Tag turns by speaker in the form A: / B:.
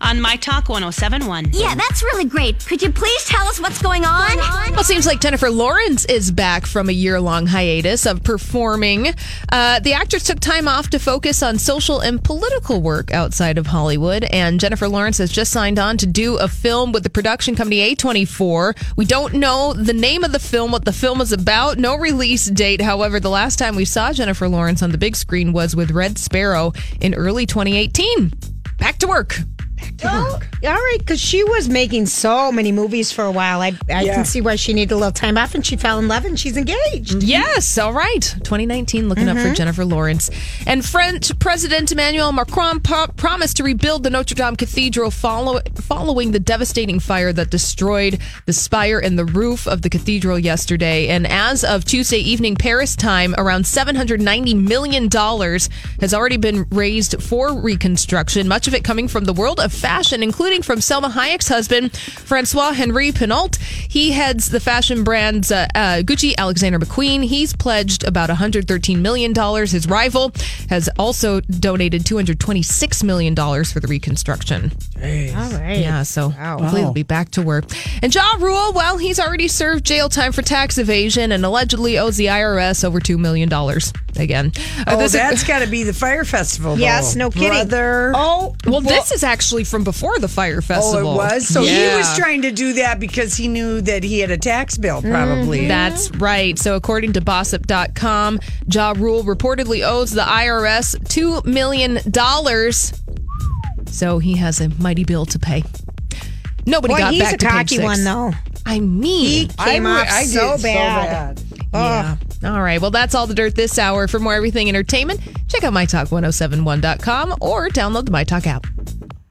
A: on My Talk 1071.
B: Yeah, that's really great. Could you please tell us what's going on?
C: Well, it seems like Jennifer Lawrence is back from a year long hiatus of performing. Uh, the actress took time off to focus on social and political work outside of Hollywood, and Jennifer Lawrence has just signed on to do a film with the production company A24. We don't know the name of the film, what the film is about, no release date. However, the last time we saw Jennifer Lawrence on the big screen was with Red Sparrow in early 2018. Back to work.
D: All right, because she was making so many movies for a while. I, I
E: Yeah.
D: can see why she needed a little time off, and she fell in love, and she's engaged. Mm-hmm.
C: Yes, all right. 2019 looking up for mm-hmm. Jennifer Lawrence. And French President Emmanuel Macron po- promised to rebuild the Notre Dame Cathedral follow- following the devastating fire that destroyed the spire and the roof of the cathedral yesterday. And as of Tuesday evening Paris time, around $790 million has already been raised for reconstruction, much of it coming from the world of fashion, including from Salma Hayek's husband, Francois Henri Pinault. He heads the fashion brands uh, uh, Gucci, Alexander McQueen. He's pledged about $113 million. His rival has also donated $226 million for the reconstruction.
D: All right.
C: Yeah, so hopefully he'll be back to work. And Ja Rule, well, he's already served jail time for tax evasion and allegedly owes the IRS over $2 million again. Uh,
E: Oh,
C: this is-
E: that's got to be the Fyre Festival.
D: Yes,
E: though.
D: no kidding.
E: Brother.
D: Oh,
C: well, this is actually from before the
E: Fyre
C: Festival.
E: Oh, it was. So he was trying to do that because he knew that he had a tax bill, probably. Mm-hmm.
C: That's right. So, according to Bossip.com, Ja Rule reportedly owes the IRS $2 million. So, he has a mighty bill to pay. Nobody
D: boy,
C: got
D: he's
C: back
D: a
C: to page
D: cocky
C: six.
D: one, though.
C: I mean,
D: He came
E: I,
D: off
E: I did
D: so bad.
C: yeah. All right. Well, that's all the dirt this hour. For more everything entertainment, check out mytalk1071.com or download the MyTalk app.